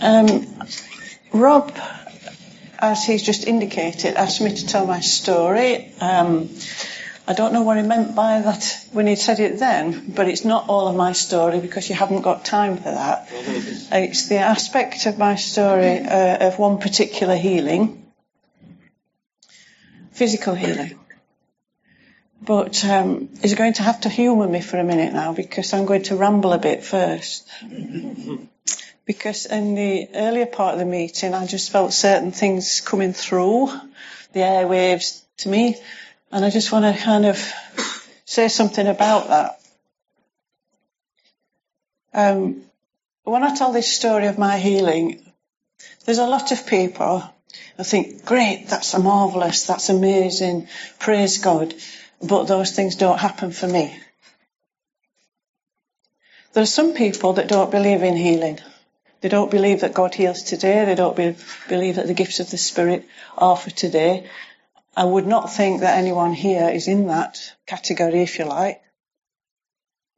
Um, Rob, as he's just indicated, asked me to tell my story. Um, I don't know what he meant by that when he said it then, but it's not all of my story because you haven't got time for that. It's the aspect of my story uh, of one particular healing, physical healing. But um, he's going to have to humour me for a minute now because I'm going to ramble a bit first because in the earlier part of the meeting, I just felt certain things coming through the airwaves to me, and I just want to kind of say something about that. Um, when I tell this story of my healing, there's a lot of people who think, great, that's a marvellous, that's amazing, praise God, but those things don't happen for me. There are some people that don't believe in healing. They don't believe that God heals today. They don't be, believe that the gifts of the Spirit are for today. I would not think that anyone here is in that category, if you like.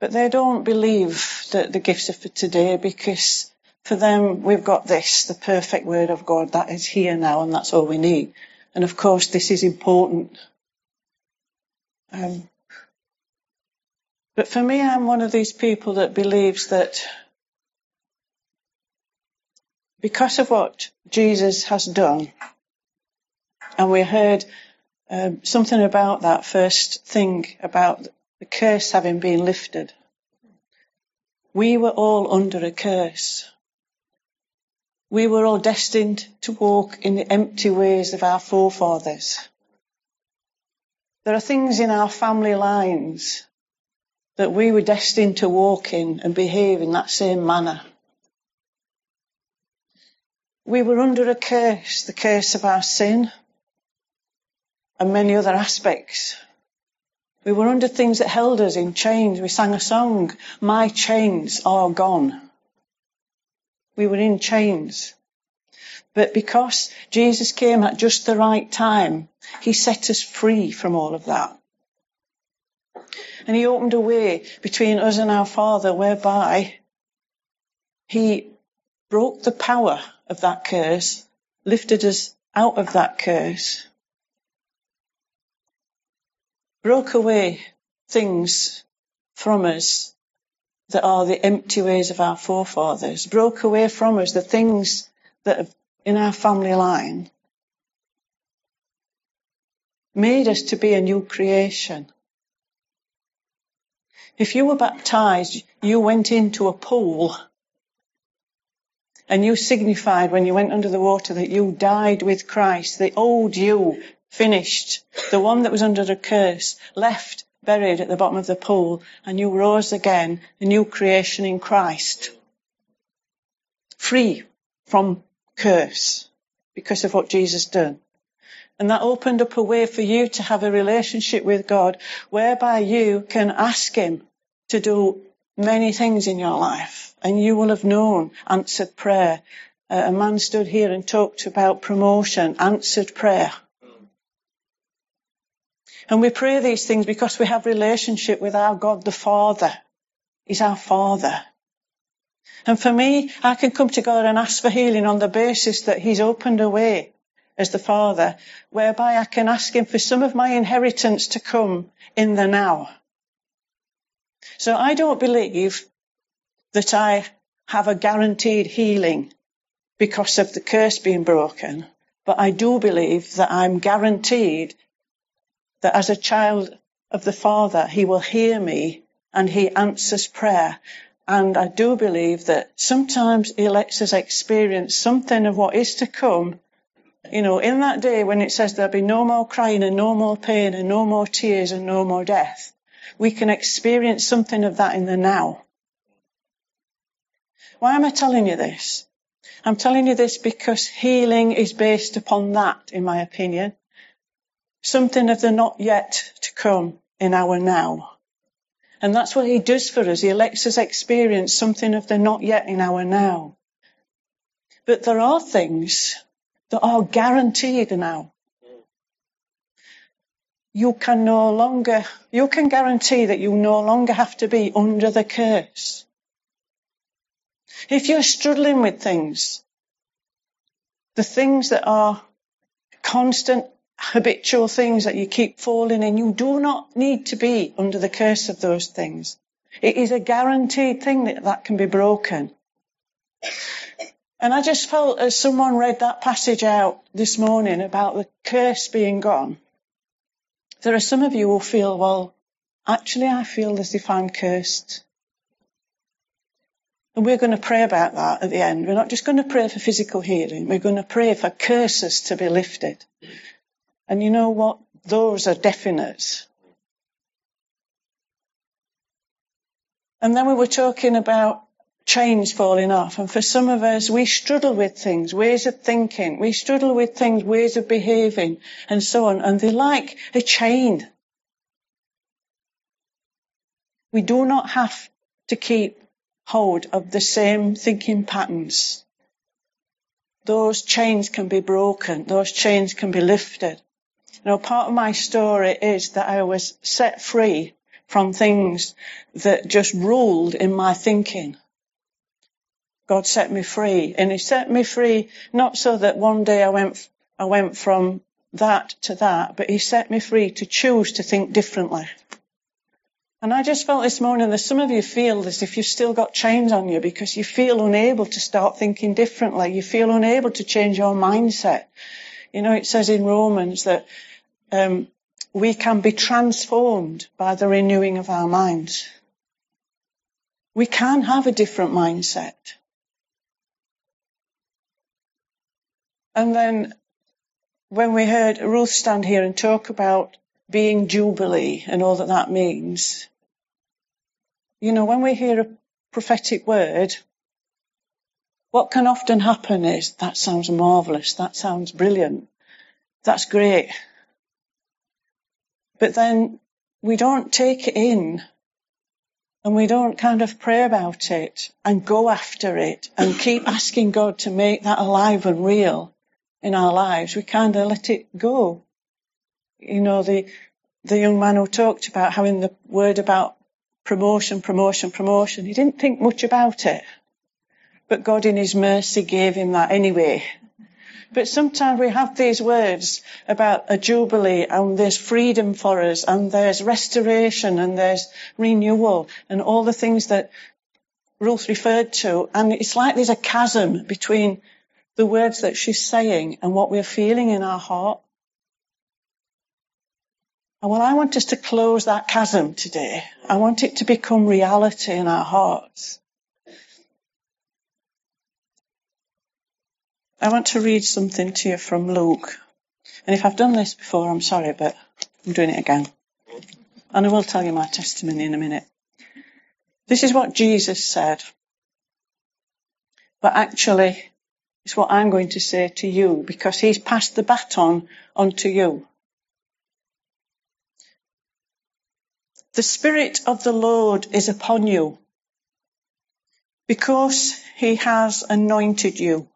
But they don't believe that the gifts are for today because for them we've got this, the perfect word of God, that is here now and that's all we need. And of course this is important. Um, but for me, I'm one of these people that believes that because of what Jesus has done, and we heard um, something about that first thing about the curse having been lifted. We were all under a curse. We were all destined to walk in the empty ways of our forefathers. There are things in our family lines that we were destined to walk in and behave in that same manner. We were under a curse, the curse of our sin and many other aspects. We were under things that held us in chains. We sang a song, My Chains Are Gone. We were in chains. But because Jesus came at just the right time, He set us free from all of that. And He opened a way between us and our Father whereby He broke the power of that curse, lifted us out of that curse, broke away things from us that are the empty ways of our forefathers, broke away from us the things that have in our family line, made us to be a new creation. If you were baptized, you went into a pool and you signified when you went under the water that you died with Christ. The old you finished. The one that was under the curse left buried at the bottom of the pool and you rose again, a new creation in Christ. Free from curse because of what Jesus done. And that opened up a way for you to have a relationship with God whereby you can ask Him to do many things in your life and you will have known answered prayer. Uh, a man stood here and talked about promotion, answered prayer. And we pray these things because we have relationship with our God the Father. He's our Father. And for me, I can come to God and ask for healing on the basis that He's opened a way as the Father, whereby I can ask Him for some of my inheritance to come in the now. So I don't believe that I have a guaranteed healing because of the curse being broken, but I do believe that I'm guaranteed that as a child of the Father, He will hear me and He answers prayer. And I do believe that sometimes He lets us experience something of what is to come. You know, in that day when it says there'll be no more crying and no more pain and no more tears and no more death, we can experience something of that in the now. Why am I telling you this? I'm telling you this because healing is based upon that, in my opinion something of the not yet to come in our now. And that's what he does for us. He lets us experience something of the not yet in our now. But there are things that are guaranteed now. You can no longer, you can guarantee that you no longer have to be under the curse. If you're struggling with things the things that are constant habitual things that you keep falling in, you do not need to be under the curse of those things. It is a guaranteed thing that that can be broken. And I just felt as someone read that passage out this morning about the curse being gone, there are some of you who feel, well, actually I feel as if I'm cursed. And we're going to pray about that at the end. We're not just going to pray for physical healing. We're going to pray for curses to be lifted. And you know what? Those are definite. And then we were talking about chains falling off. And for some of us, we struggle with things, ways of thinking. We struggle with things, ways of behaving and so on. And they're like a chain. We do not have to keep hold of the same thinking patterns. Those chains can be broken. Those chains can be lifted. You know, part of my story is that I was set free from things that just ruled in my thinking. God set me free and he set me free not so that one day I went, I went from that to that, but he set me free to choose to think differently. And I just felt this morning that some of you feel as if you've still got chains on you because you feel unable to start thinking differently. You feel unable to change your mindset. You know, it says in Romans that um, we can be transformed by the renewing of our minds. We can have a different mindset. And then when we heard Ruth stand here and talk about being Jubilee and all that that means. You know, when we hear a prophetic word, what can often happen is that sounds marvellous, that sounds brilliant, that's great. But then we don't take it in and we don't kind of pray about it and go after it and keep asking God to make that alive and real in our lives. We kind of let it go you know, the, the young man who talked about having the word about promotion, promotion, promotion, he didn't think much about it. But God in his mercy gave him that anyway. But sometimes we have these words about a jubilee and there's freedom for us and there's restoration and there's renewal and all the things that Ruth referred to. And it's like there's a chasm between the words that she's saying and what we're feeling in our heart. And well, I want us to close that chasm today. I want it to become reality in our hearts. I want to read something to you from Luke. And if I've done this before, I'm sorry, but I'm doing it again. And I will tell you my testimony in a minute. This is what Jesus said. But actually, it's what I'm going to say to you because he's passed the baton on to you. The Spirit of the Lord is upon you because he has anointed you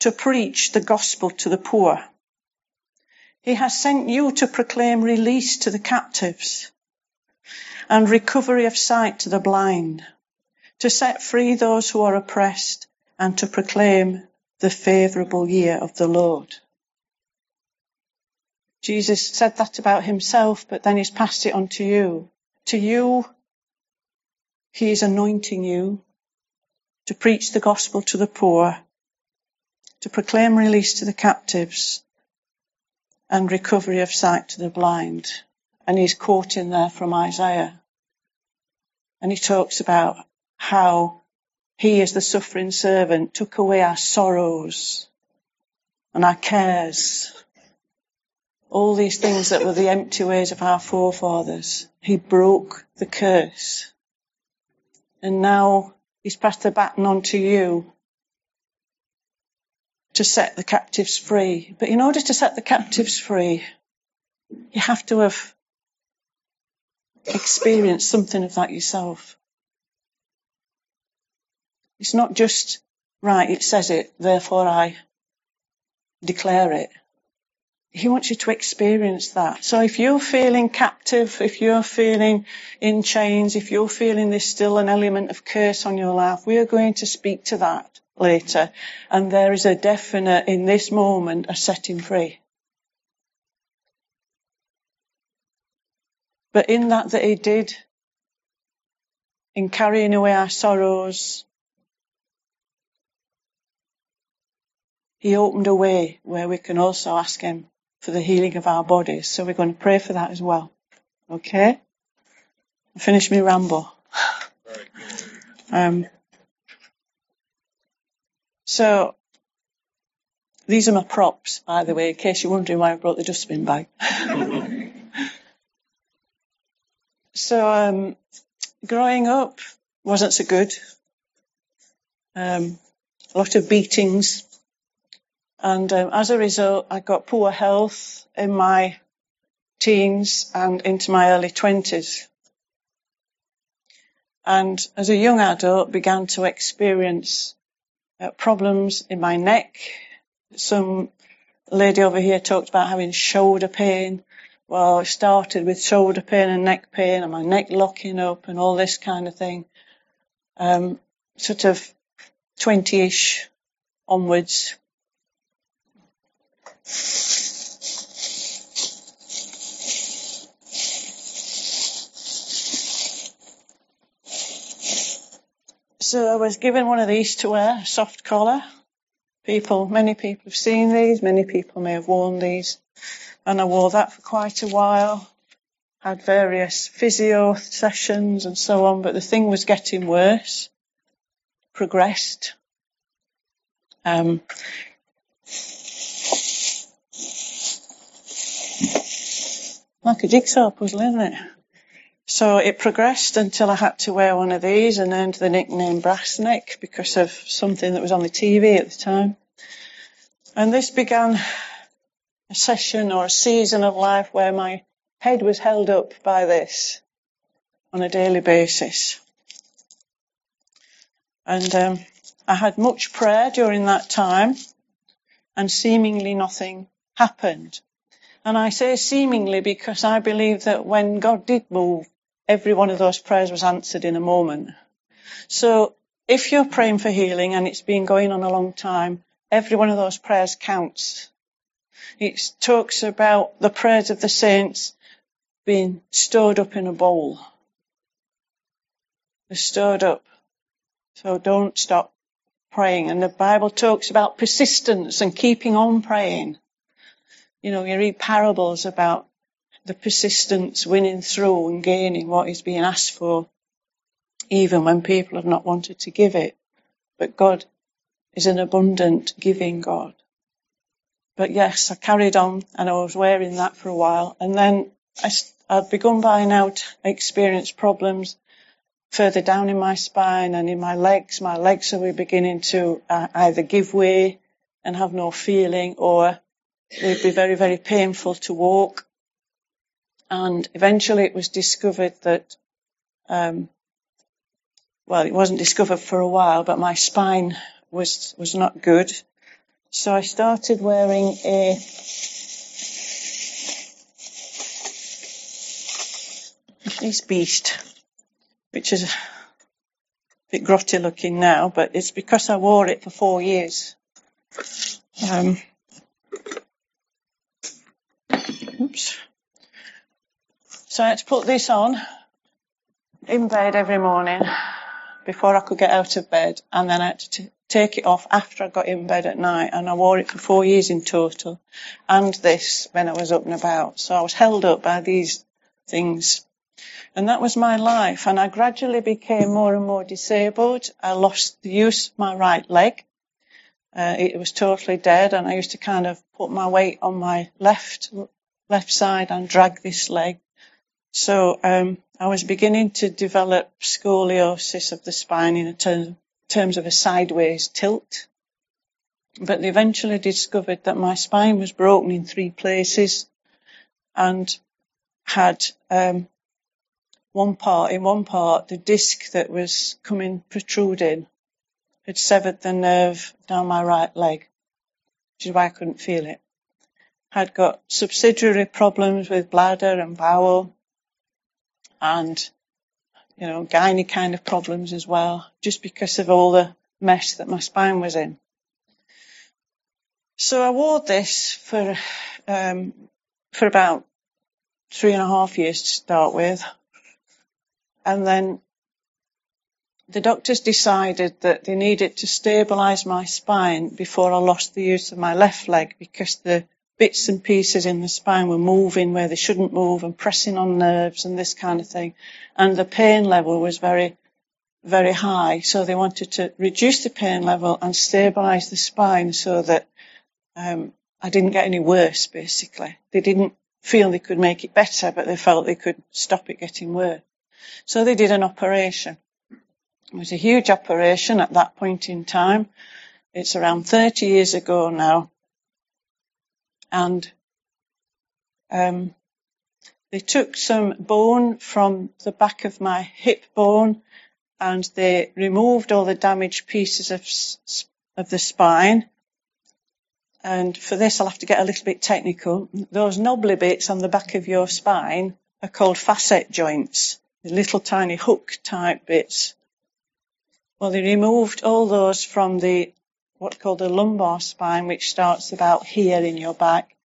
to preach the gospel to the poor. He has sent you to proclaim release to the captives and recovery of sight to the blind, to set free those who are oppressed and to proclaim the favourable year of the Lord. Jesus said that about himself, but then he's passed it on to you. To you, he is anointing you to preach the gospel to the poor, to proclaim release to the captives, and recovery of sight to the blind. And he's quoting there from Isaiah. And he talks about how he, is the suffering servant, took away our sorrows and our cares all these things that were the empty ways of our forefathers. He broke the curse. And now he's passed the baton on to you to set the captives free. But in order to set the captives free, you have to have experienced something of that yourself. It's not just, right, it says it, therefore I declare it. He wants you to experience that. So if you're feeling captive, if you're feeling in chains, if you're feeling there's still an element of curse on your life, we are going to speak to that. later. And there is a definite, in this moment, a setting free. But in that that he did, in carrying away our sorrows, he opened a way where we can also ask him for the healing of our bodies. So we're going to pray for that as well. Okay? Finish me ramble. Um, so, these are my props, by the way, in case you're wondering why I brought the dustbin bag. so, um, growing up wasn't so good. Um, a lot of beatings. And um, as a result, I got poor health in my teens and into my early 20s. And as a young adult, began to experience uh, problems in my neck. Some lady over here talked about having shoulder pain. Well, it started with shoulder pain and neck pain and my neck locking up and all this kind of thing. Um, sort of 20-ish onwards. So I was given one of these to wear, soft collar. People, many people have seen these, many people may have worn these. And I wore that for quite a while. Had various physio sessions and so on, but the thing was getting worse. Progressed. Um, like a jigsaw puzzle, isn't it? So it progressed until I had to wear one of these and earned the nickname Brass Neck because of something that was on the TV at the time. And this began a session or a season of life where my head was held up by this on a daily basis. And um, I had much prayer during that time and seemingly nothing happened. And I say seemingly because I believe that when God did move, every one of those prayers was answered in a moment. So if you're praying for healing and it's been going on a long time, every one of those prayers counts. It talks about the prayers of the saints being stored up in a bowl. They're stored up. So don't stop praying. And the Bible talks about persistence and keeping on praying. You know, you read parables about the persistence winning through and gaining what is being asked for, even when people have not wanted to give it. But God is an abundant giving God. But yes, I carried on and I was wearing that for a while. And then I, I'd begun by now to experience problems further down in my spine and in my legs. My legs were beginning to uh, either give way and have no feeling or they'd be very, very painful to walk. And eventually it was discovered that, um, well, it wasn't discovered for a while, but my spine was, was not good. So I started wearing a, this beast, which is a bit grotty looking now, but it's because I wore it for four years. Um, Oops. So I had to put this on in bed every morning before I could get out of bed, and then I had to t- take it off after I got in bed at night, and I wore it for four years in total, and this when I was up and about. So I was held up by these things. And that was my life, and I gradually became more and more disabled. I lost the use of my right leg. Uh, it was totally dead, and I used to kind of put my weight on my left left side and drag this leg. So um, I was beginning to develop scoliosis of the spine in term, terms of a sideways tilt. But they eventually discovered that my spine was broken in three places and had um, one part, in one part, the disc that was coming protruding had severed the nerve down my right leg, which is why I couldn't feel it had got subsidiary problems with bladder and bowel and, you know, gynae kind of problems as well, just because of all the mess that my spine was in. So I wore this for um, for about three and a half years to start with, and then the doctors decided that they needed to stabilise my spine before I lost the use of my left leg because the bits and pieces in the spine were moving where they shouldn't move and pressing on nerves and this kind of thing. And the pain level was very, very high. So they wanted to reduce the pain level and stabilise the spine so that um, I didn't get any worse, basically. They didn't feel they could make it better, but they felt they could stop it getting worse. So they did an operation. It was a huge operation at that point in time. It's around 30 years ago now. And um, they took some bone from the back of my hip bone and they removed all the damaged pieces of, of the spine and for this I'll have to get a little bit technical. Those knobbly bits on the back of your spine are called facet joints, the little tiny hook type bits. Well, they removed all those from the what's called the lumbar spine, which starts about here in your back.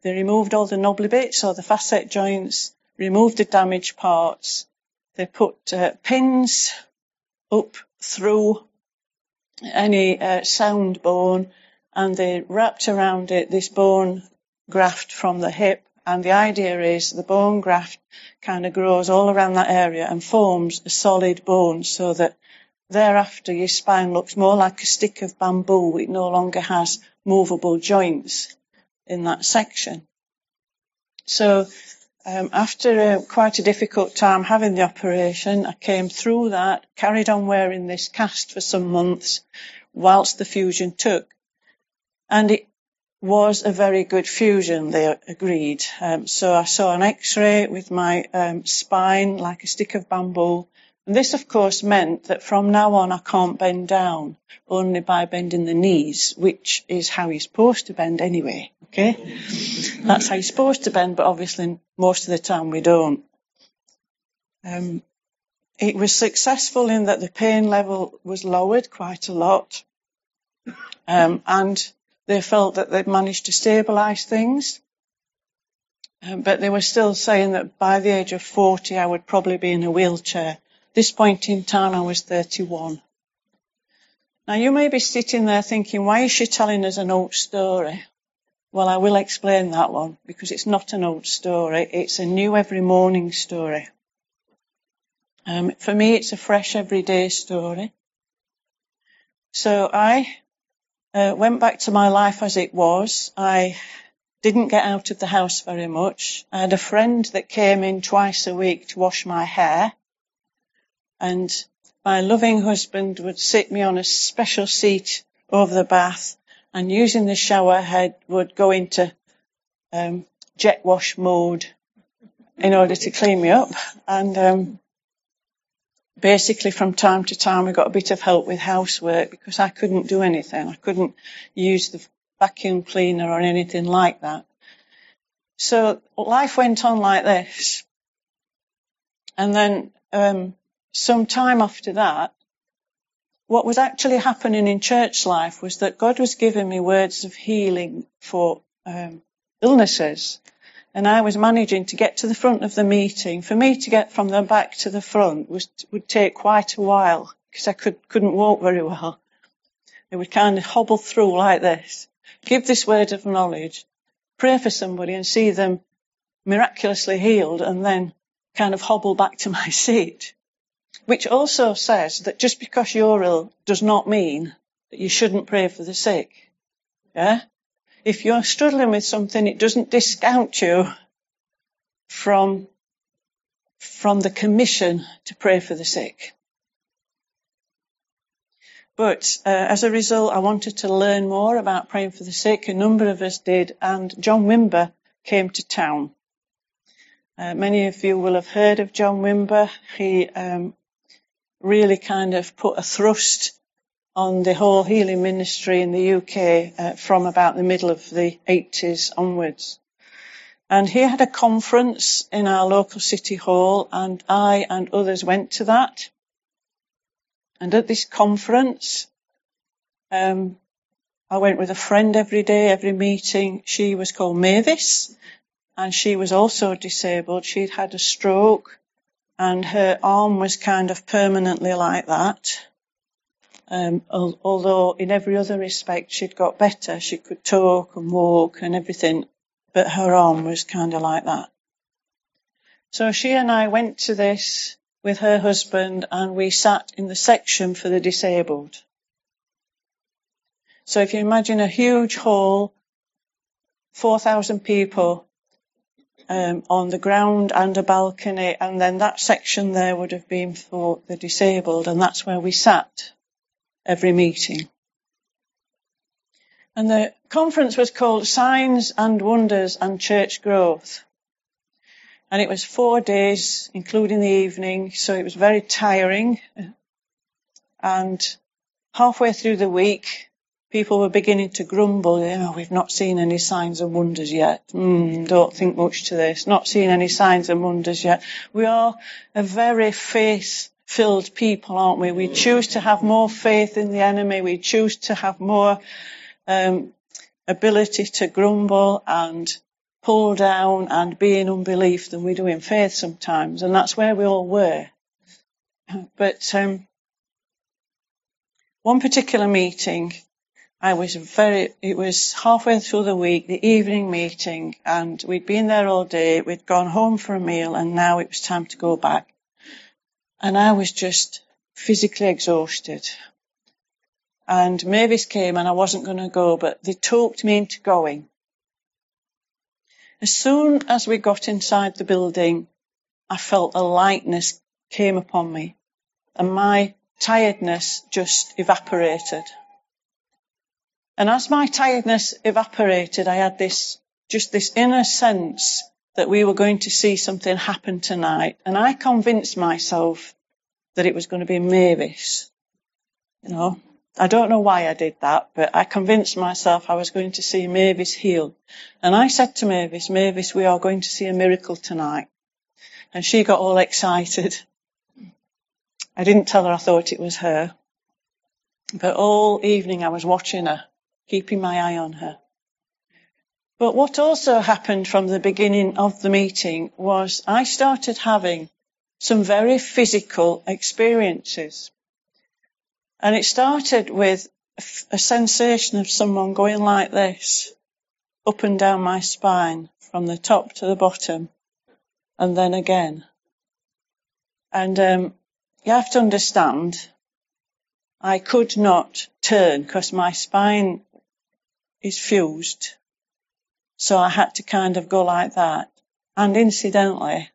They removed all the knobbly bits or the facet joints, removed the damaged parts. They put uh, pins up through any uh, sound bone and they wrapped around it this bone graft from the hip. And the idea is the bone graft kind of grows all around that area and forms a solid bone so that thereafter your spine looks more like a stick of bamboo. It no longer has movable joints in that section. So um, after a, quite a difficult time having the operation, I came through that, carried on wearing this cast for some months whilst the fusion took and it was a very good fusion, they agreed. Um, so I saw an x-ray with my um, spine like a stick of bamboo. And this, of course, meant that from now on I can't bend down, only by bending the knees, which is how you're supposed to bend anyway, okay? That's how you're supposed to bend, but obviously most of the time we don't. Um, it was successful in that the pain level was lowered quite a lot. Um, and they felt that they'd managed to stabilise things. Um, but they were still saying that by the age of 40, I would probably be in a wheelchair. This point in time, I was 31. Now, you may be sitting there thinking, why is she telling us an old story? Well, I will explain that one because it's not an old story. It's a new every morning story. Um, for me, it's a fresh everyday story. So I uh, went back to my life as it was. I didn't get out of the house very much. I had a friend that came in twice a week to wash my hair. And my loving husband would sit me on a special seat over the bath and using the shower head would go into um, jet wash mode in order to clean me up. And um, basically from time to time I got a bit of help with housework because I couldn't do anything. I couldn't use the vacuum cleaner or anything like that. So life went on like this. And then um, some time after that, what was actually happening in church life was that God was giving me words of healing for um, illnesses and I was managing to get to the front of the meeting. For me to get from the back to the front was, would take quite a while because I could, couldn't walk very well. It would kind of hobble through like this, give this word of knowledge, pray for somebody and see them miraculously healed and then kind of hobble back to my seat. Which also says that just because you're ill does not mean that you shouldn't pray for the sick. Yeah? if you're struggling with something, it doesn't discount you from, from the commission to pray for the sick. But uh, as a result, I wanted to learn more about praying for the sick. A number of us did, and John Wimber came to town. Uh, many of you will have heard of John Wimber. He um, really kind of put a thrust on the whole healing ministry in the UK uh, from about the middle of the 80s onwards. And he had a conference in our local city hall and I and others went to that. And at this conference, um, I went with a friend every day, every meeting. She was called Mavis, and she was also disabled. She'd had a stroke, and her arm was kind of permanently like that. Um, although in every other respect she'd got better, she could talk and walk and everything, but her arm was kind of like that. So she and I went to this with her husband and we sat in the section for the disabled. So if you imagine a huge hall, 4,000 people um, on the ground and a balcony, and then that section there would have been for the disabled, and that's where we sat every meeting. And the conference was called Signs and Wonders and Church Growth. And it was four days, including the evening, so it was very tiring. And halfway through the week, people were beginning to grumble, you know, we've not seen any signs and wonders yet. Mm, don't think much to this. Not seen any signs and wonders yet. We are a very faith filled people, aren't we? We choose to have more faith in the enemy. We choose to have more um, ability to grumble and pull down and be in unbelief than we do in faith sometimes. And that's where we all were. But um, one particular meeting, I was very, it was halfway through the week, the evening meeting, and we'd been there all day, we'd gone home for a meal, and now it was time to go back. And I was just physically exhausted. And Mavis came and I wasn't going to go, but they talked me into going. As soon as we got inside the building, I felt a lightness came upon me and my tiredness just evaporated. And as my tiredness evaporated, I had this, just this inner sense that we were going to see something happen tonight. And I convinced myself that it was going to be Mavis. You know, I don't know why I did that, but I convinced myself I was going to see Mavis healed. And I said to Mavis, Mavis, we are going to see a miracle tonight. And she got all excited. I didn't tell her I thought it was her. But all evening I was watching her keeping my eye on her. But what also happened from the beginning of the meeting was I started having some very physical experiences. And it started with a sensation of someone going like this, up and down my spine, from the top to the bottom, and then again. And um, you have to understand, I could not turn because my spine is fused. So I had to kind of go like that. And incidentally,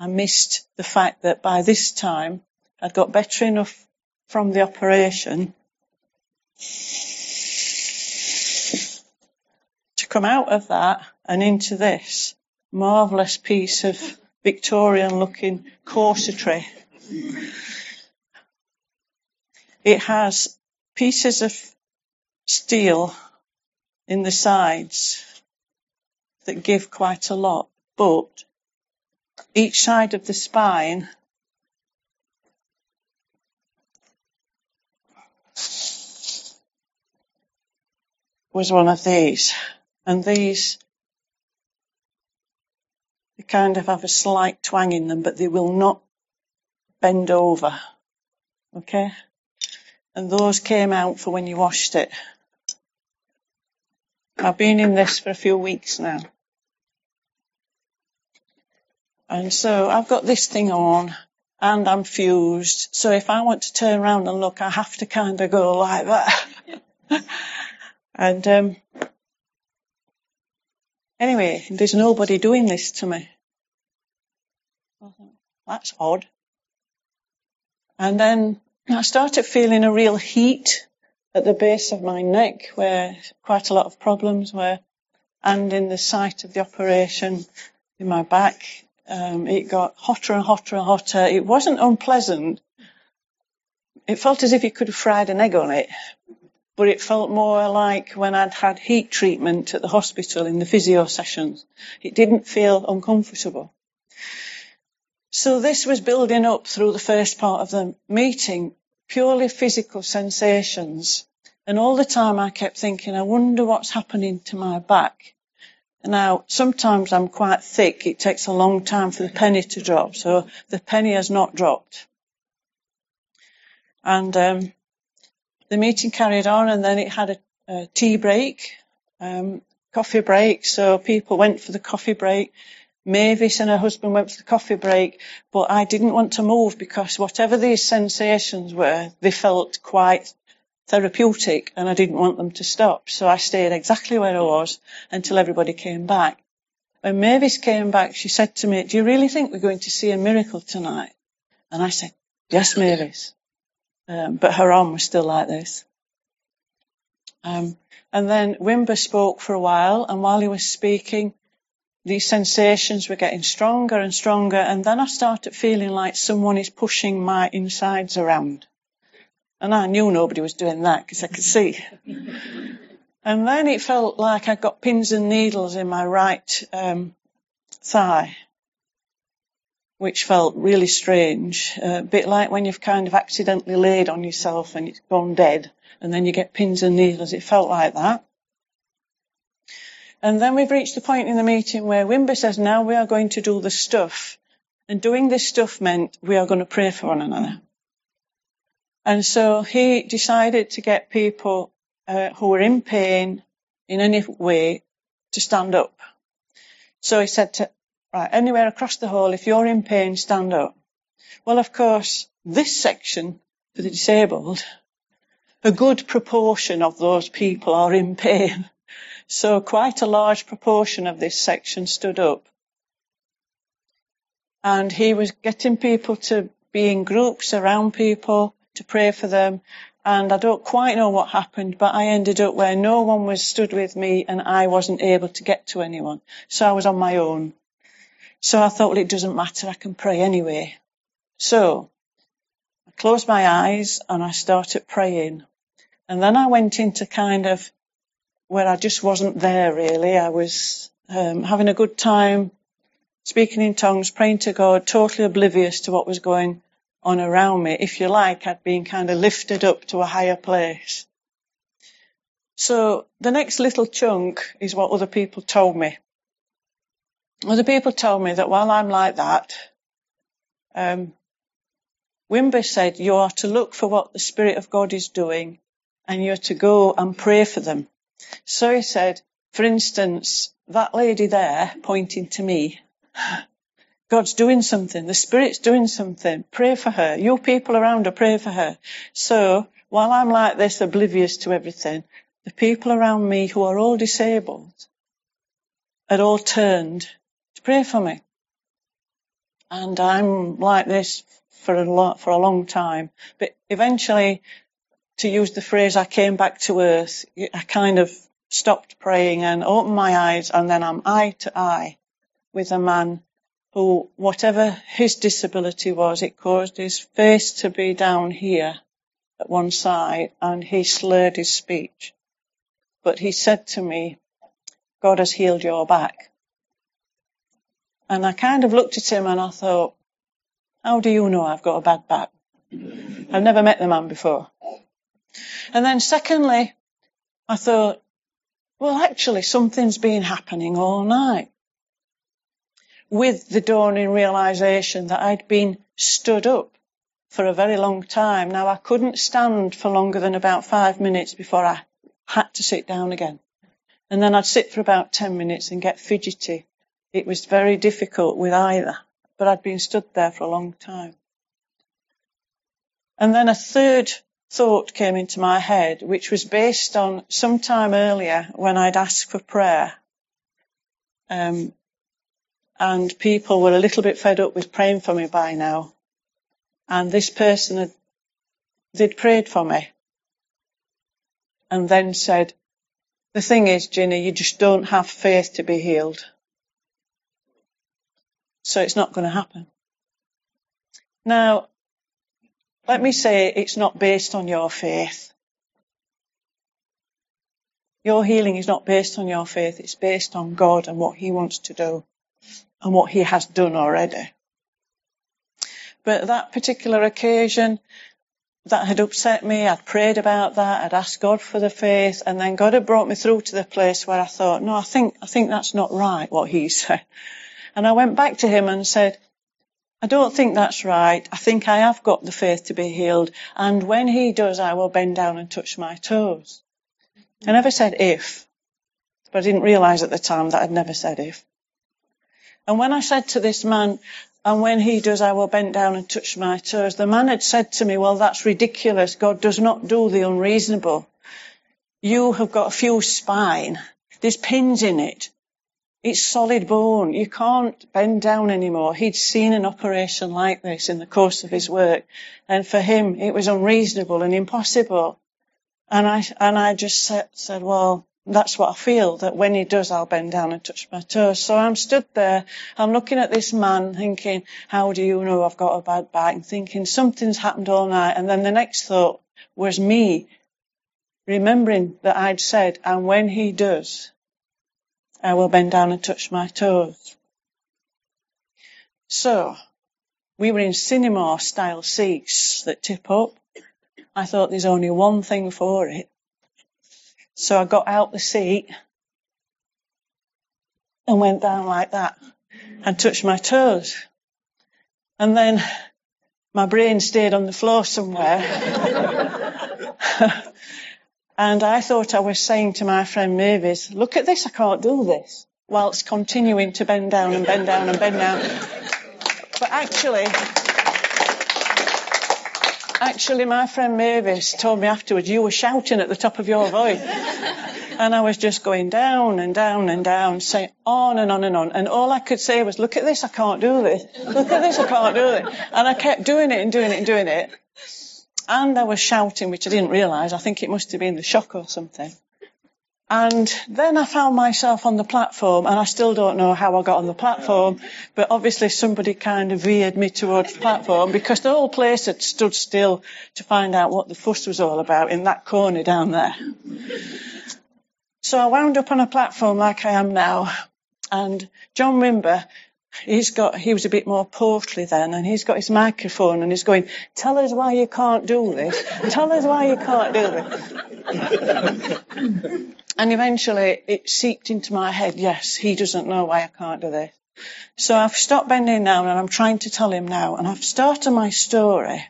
I missed the fact that by this time I'd got better enough from the operation to come out of that and into this marvellous piece of Victorian looking corsetry. It has pieces of steel in the sides that give quite a lot, but each side of the spine was one of these. And these, they kind of have a slight twang in them, but they will not bend over. Okay? And those came out for when you washed it. I've been in this for a few weeks now. And so I've got this thing on and I'm fused. So if I want to turn around and look, I have to kind of go like that. and um, anyway, there's nobody doing this to me. That's odd. And then I started feeling a real heat at the base of my neck where quite a lot of problems were, and in the site of the operation in my back. Um, it got hotter and hotter and hotter. It wasn't unpleasant. It felt as if you could have fried an egg on it, but it felt more like when I'd had heat treatment at the hospital in the physio sessions. It didn't feel uncomfortable. So this was building up through the first part of the meeting purely physical sensations. And all the time I kept thinking, I wonder what's happening to my back. Now, sometimes I'm quite thick. It takes a long time for the penny to drop. So the penny has not dropped. And um, the meeting carried on and then it had a, a tea break, um, coffee break. So people went for the coffee break. Mavis and her husband went for the coffee break, but I didn't want to move because whatever these sensations were, they felt quite therapeutic and I didn't want them to stop. So I stayed exactly where I was until everybody came back. When Mavis came back, she said to me, do you really think we're going to see a miracle tonight? And I said, yes, Mavis. Um, but her arm was still like this. Um, and then Wimber spoke for a while, and while he was speaking, these sensations were getting stronger and stronger, and then I started feeling like someone is pushing my insides around. And I knew nobody was doing that because I could see. and then it felt like I got pins and needles in my right um, thigh, which felt really strange. Uh, a bit like when you've kind of accidentally laid on yourself and it's gone dead, and then you get pins and needles. It felt like that. And then we've reached the point in the meeting where Wimber says, now we are going to do the stuff. And doing this stuff meant we are going to pray for one another. And so he decided to get people uh, who were in pain in any way to stand up. So he said to, right, anywhere across the hall, if you're in pain, stand up. Well, of course, this section for the disabled, a good proportion of those people are in pain. So quite a large proportion of this section stood up. And he was getting people to be in groups around people, to pray for them. And I don't quite know what happened, but I ended up where no one was stood with me and I wasn't able to get to anyone. So I was on my own. So I thought, well, it doesn't matter. I can pray anyway. So I closed my eyes and I started praying. And then I went into kind of where I just wasn't there really. I was um, having a good time, speaking in tongues, praying to God, totally oblivious to what was going on around me. If you like, I'd been kind of lifted up to a higher place. So the next little chunk is what other people told me. Other people told me that while I'm like that, um, Wimber said you are to look for what the Spirit of God is doing and you're to go and pray for them. So he said, for instance, that lady there pointing to me, God's doing something. The Spirit's doing something. Pray for her. Your people around her, pray for her. So while I'm like this, oblivious to everything, the people around me who are all disabled had all turned to pray for me. And I'm like this for a lot, for a long time. But eventually to use the phrase, I came back to earth, I kind of stopped praying and opened my eyes and then I'm eye to eye with a man who, whatever his disability was, it caused his face to be down here at one side and he slurred his speech. But he said to me, God has healed your back. And I kind of looked at him and I thought, how do you know I've got a bad back? I've never met the man before. And then secondly, I thought, well, actually something's been happening all night. With the dawning realization that I'd been stood up for a very long time. Now I couldn't stand for longer than about five minutes before I had to sit down again. And then I'd sit for about 10 minutes and get fidgety. It was very difficult with either, but I'd been stood there for a long time. And then a third thought came into my head, which was based on some time earlier when I'd asked for prayer. Um, and people were a little bit fed up with praying for me by now. And this person had, they'd prayed for me and then said, the thing is, Ginny, you just don't have faith to be healed. So it's not going to happen. Now, let me say it's not based on your faith. Your healing is not based on your faith. It's based on God and what He wants to do and what He has done already. But that particular occasion, that had upset me. I'd prayed about that. I'd asked God for the faith and then God had brought me through to the place where I thought, no, I think, I think that's not right what he said. And I went back to him and said, I don't think that's right. I think I have got the faith to be healed. And when he does, I will bend down and touch my toes. I never said if, but I didn't realize at the time that I'd never said if. And when I said to this man, and when he does, I will bend down and touch my toes. The man had said to me, well, that's ridiculous. God does not do the unreasonable. You have got a fused spine. There's pins in it. It's solid bone. You can't bend down anymore. He'd seen an operation like this in the course of his work. And for him, it was unreasonable and impossible. And I, and I just said, said, well, that's what I feel, that when he does, I'll bend down and touch my toes. So I'm stood there, I'm looking at this man thinking, how do you know I've got a bad back? And thinking something's happened all night. And then the next thought was me remembering that I'd said, and when he does, I will bend down and touch my toes. So, we were in cinema style seats that tip up. I thought there's only one thing for it. So I got out the seat and went down like that and touched my toes. And then my brain stayed on the floor somewhere. and I thought I was saying to my friend Mavis, look at this, I can't do this, whilst continuing to bend down and bend down and bend down. But actually, Actually, my friend Mavis told me afterwards, you were shouting at the top of your voice. and I was just going down and down and down, saying on and on and on. And all I could say was, look at this, I can't do this. Look at this, I can't do it. And I kept doing it and doing it and doing it. And I was shouting, which I didn't realise. I think it must have been the shock or something. And then I found myself on the platform and I still don't know how I got on the platform, but obviously somebody kind of veered me towards the platform because the whole place had stood still to find out what the fuss was all about in that corner down there. So I wound up on a platform like I am now and John Wimber he's got, he was a bit more portly then, and he's got his microphone and he's going, tell us why you can't do this. Tell us why you can't do this. and eventually it seeped into my head, yes, he doesn't know why I can't do this. So I've stopped bending down and I'm trying to tell him now, and I've started my story.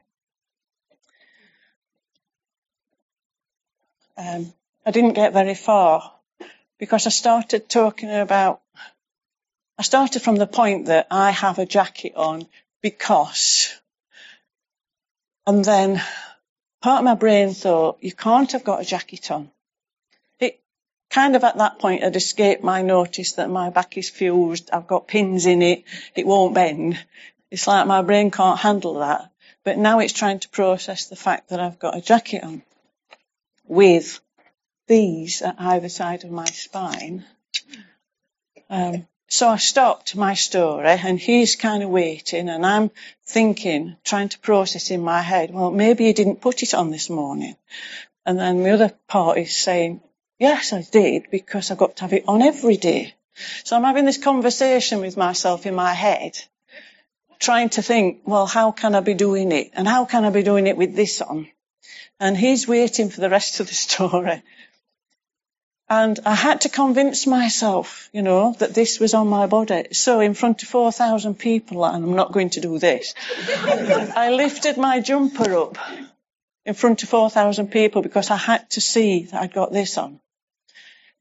Um, I didn't get very far because I started talking about I started from the point that I have a jacket on because, and then part of my brain thought, you can't have got a jacket on. It kind of at that point had escaped my notice that my back is fused, I've got pins in it, it won't bend. It's like my brain can't handle that. But now it's trying to process the fact that I've got a jacket on with these at either side of my spine. Um, so I stopped my story and he's kind of waiting and I'm thinking, trying to process in my head, well, maybe he didn't put it on this morning. And then the other part is saying, yes, I did because I've got to have it on every day. So I'm having this conversation with myself in my head, trying to think, well, how can I be doing it? And how can I be doing it with this on? And he's waiting for the rest of the story. And I had to convince myself, you know, that this was on my body. So in front of 4,000 people, and I'm not going to do this, I lifted my jumper up in front of 4,000 people because I had to see that I'd got this on.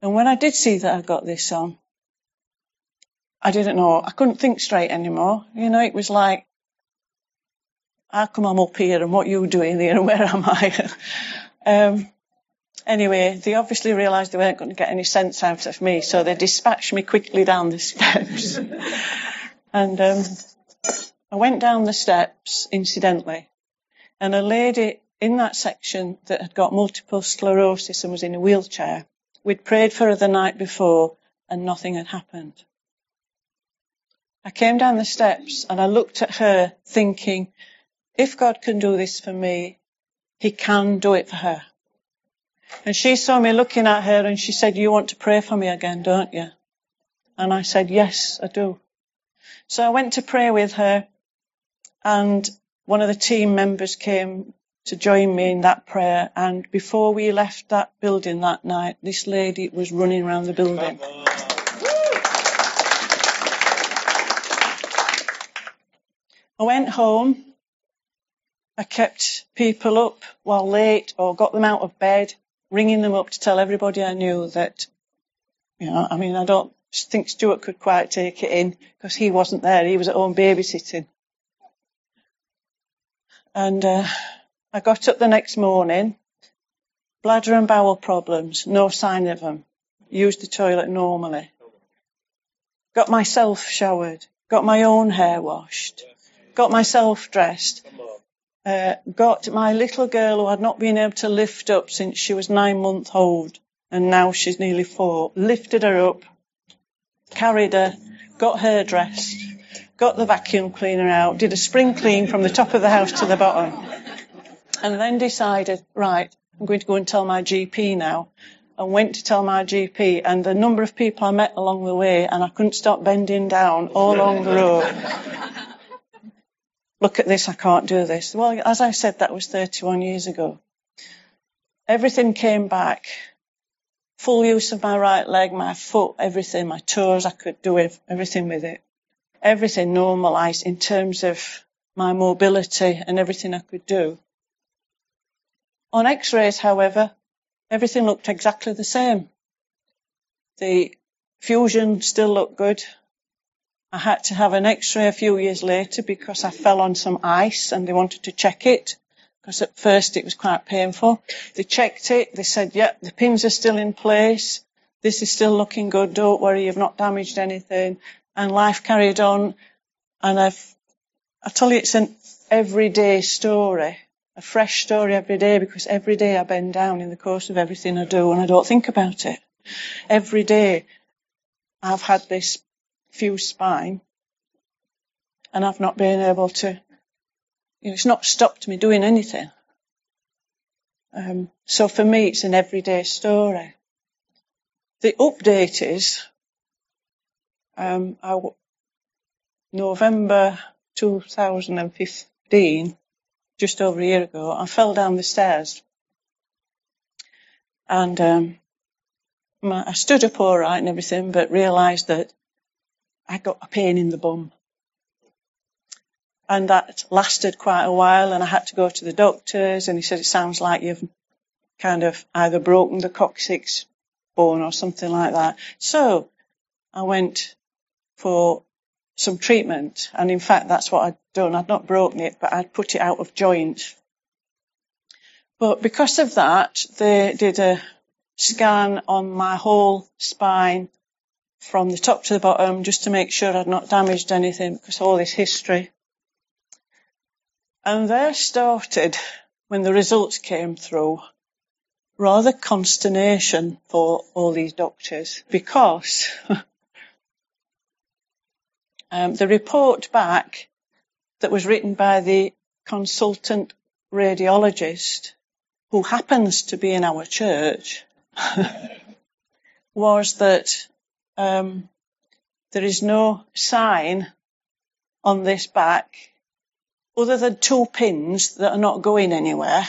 And when I did see that I got this on, I didn't know, I couldn't think straight anymore. You know, it was like, how come I'm up here and what you doing here and where am I? um, Anyway, they obviously realised they weren't going to get any sense out of me, so they dispatched me quickly down the steps. and um, I went down the steps, incidentally, and a lady in that section that had got multiple sclerosis and was in a wheelchair, we'd prayed for her the night before and nothing had happened. I came down the steps and I looked at her thinking, if God can do this for me, He can do it for her. And she saw me looking at her and she said, you want to pray for me again, don't you? And I said, yes, I do. So I went to pray with her and one of the team members came to join me in that prayer. And before we left that building that night, this lady was running around the building. I went home. I kept people up while late or got them out of bed, ringing them up to tell everybody I knew that, you know, I mean, I don't think Stuart could quite take it in because he wasn't there. He was at home babysitting. And uh, I got up the next morning, bladder and bowel problems, no sign of them. Used the toilet normally. Got myself showered. Got my own hair washed. Got myself dressed. Uh, got my little girl who had not been able to lift up since she was nine months old, and now she's nearly four. Lifted her up, carried her, got her dressed, got the vacuum cleaner out, did a spring clean from the top of the house to the bottom, and then decided, right, I'm going to go and tell my GP now. And went to tell my GP, and the number of people I met along the way, and I couldn't stop bending down all along the road. Look at this, I can't do this. Well, as I said, that was 31 years ago. Everything came back. Full use of my right leg, my foot, everything, my toes, I could do everything with it. Everything normalized in terms of my mobility and everything I could do. On x-rays, however, everything looked exactly the same. The fusion still looked good. I had to have an x-ray a few years later because I fell on some ice and they wanted to check it because at first it was quite painful. They checked it. They said, yep, the pins are still in place. This is still looking good. Don't worry. You've not damaged anything. And life carried on. And I've, I tell you, it's an everyday story a fresh story every day because every day I bend down in the course of everything I do and I don't think about it. Every day I've had this fused spine and I've not been able to, you know, it's not stopped me doing anything. Um, so for me, it's an everyday story. The update is, um, I, November 2015, just over a year ago, I fell down the stairs. And um, my, I stood up all right and everything, but realised that I got a pain in the bum. And that lasted quite a while, and I had to go to the doctors, and he said, It sounds like you've kind of either broken the coccyx bone or something like that. So I went for some treatment. And in fact, that's what I'd done. I'd not broken it, but I'd put it out of joint. But because of that, they did a scan on my whole spine from the top to the bottom just to make sure I'd not damaged anything because all this history. And there started, when the results came through, rather consternation for all these doctors because Um, the report back that was written by the consultant radiologist, who happens to be in our church, was that um, there is no sign on this back other than two pins that are not going anywhere.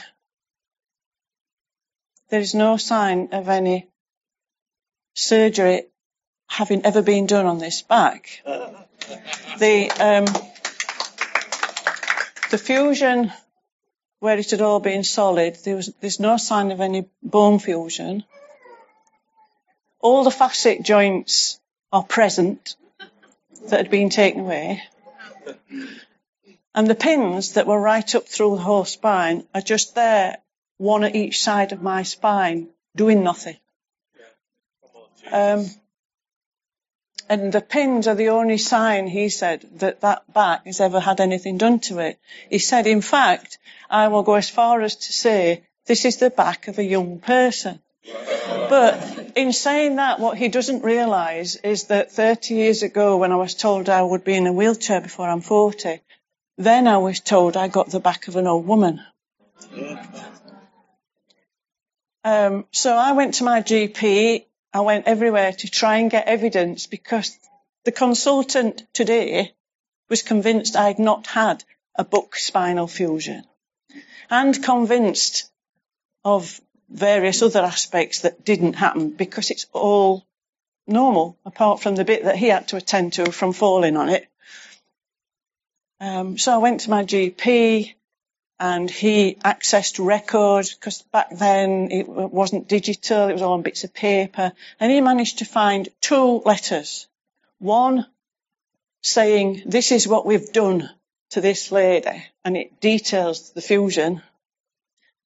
There is no sign of any surgery having ever been done on this back. The, um, the fusion, where it had all been solid, there was, there's no sign of any bone fusion. All the facet joints are present that had been taken away. And the pins that were right up through the whole spine are just there, one at each side of my spine, doing nothing. Um, and the pins are the only sign, he said, that that back has ever had anything done to it. He said, in fact, I will go as far as to say, this is the back of a young person. But in saying that, what he doesn't realise is that 30 years ago, when I was told I would be in a wheelchair before I'm 40, then I was told I got the back of an old woman. Um, so I went to my GP I went everywhere to try and get evidence because the consultant today was convinced I had not had a book spinal fusion. and convinced of various other aspects that didn't happen because it's all normal apart from the bit that he had to attend to from falling on it. Um, so I went to my GP and he accessed records because back then it wasn't digital, it was all on bits of paper and he managed to find two letters. One saying, this is what we've done to this lady and it details the fusion.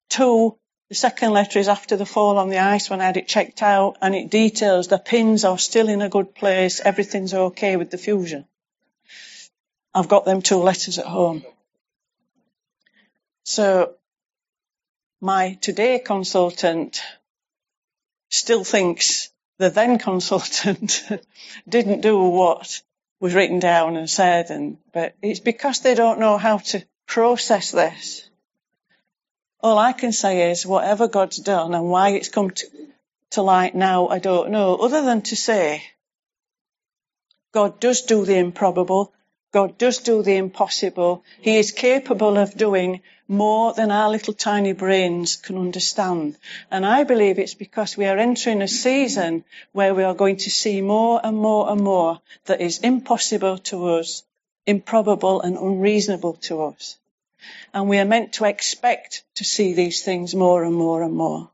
Two, the second letter is after the fall on the ice when I had it checked out and it details the pins are still in a good place, everything's okay with the fusion. I've got them two letters at home. So my today consultant still thinks the then consultant didn't do what was written down and said and but it's because they don't know how to process this. All I can say is whatever God's done and why it's come to, to light now, I don't know, other than to say God does do the improbable. God does do the impossible. He is capable of doing more than our little tiny brains can understand. And I believe it's because we are entering a season where we are going to see more and more and more that is impossible to us, improbable and unreasonable to us. And we are meant to expect to see these things more and more and more.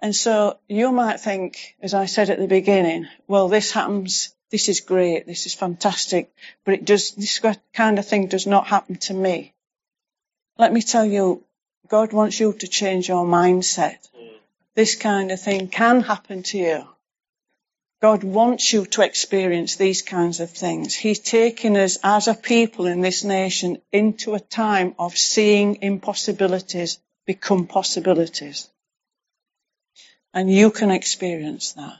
And so you might think, as I said at the beginning, well, this happens, this is great, this is fantastic, but it does, this kind of thing does not happen to me. Let me tell you, God wants you to change your mindset. Mm. This kind of thing can happen to you. God wants you to experience these kinds of things. He's taking us as a people in this nation into a time of seeing impossibilities become possibilities. And you can experience that.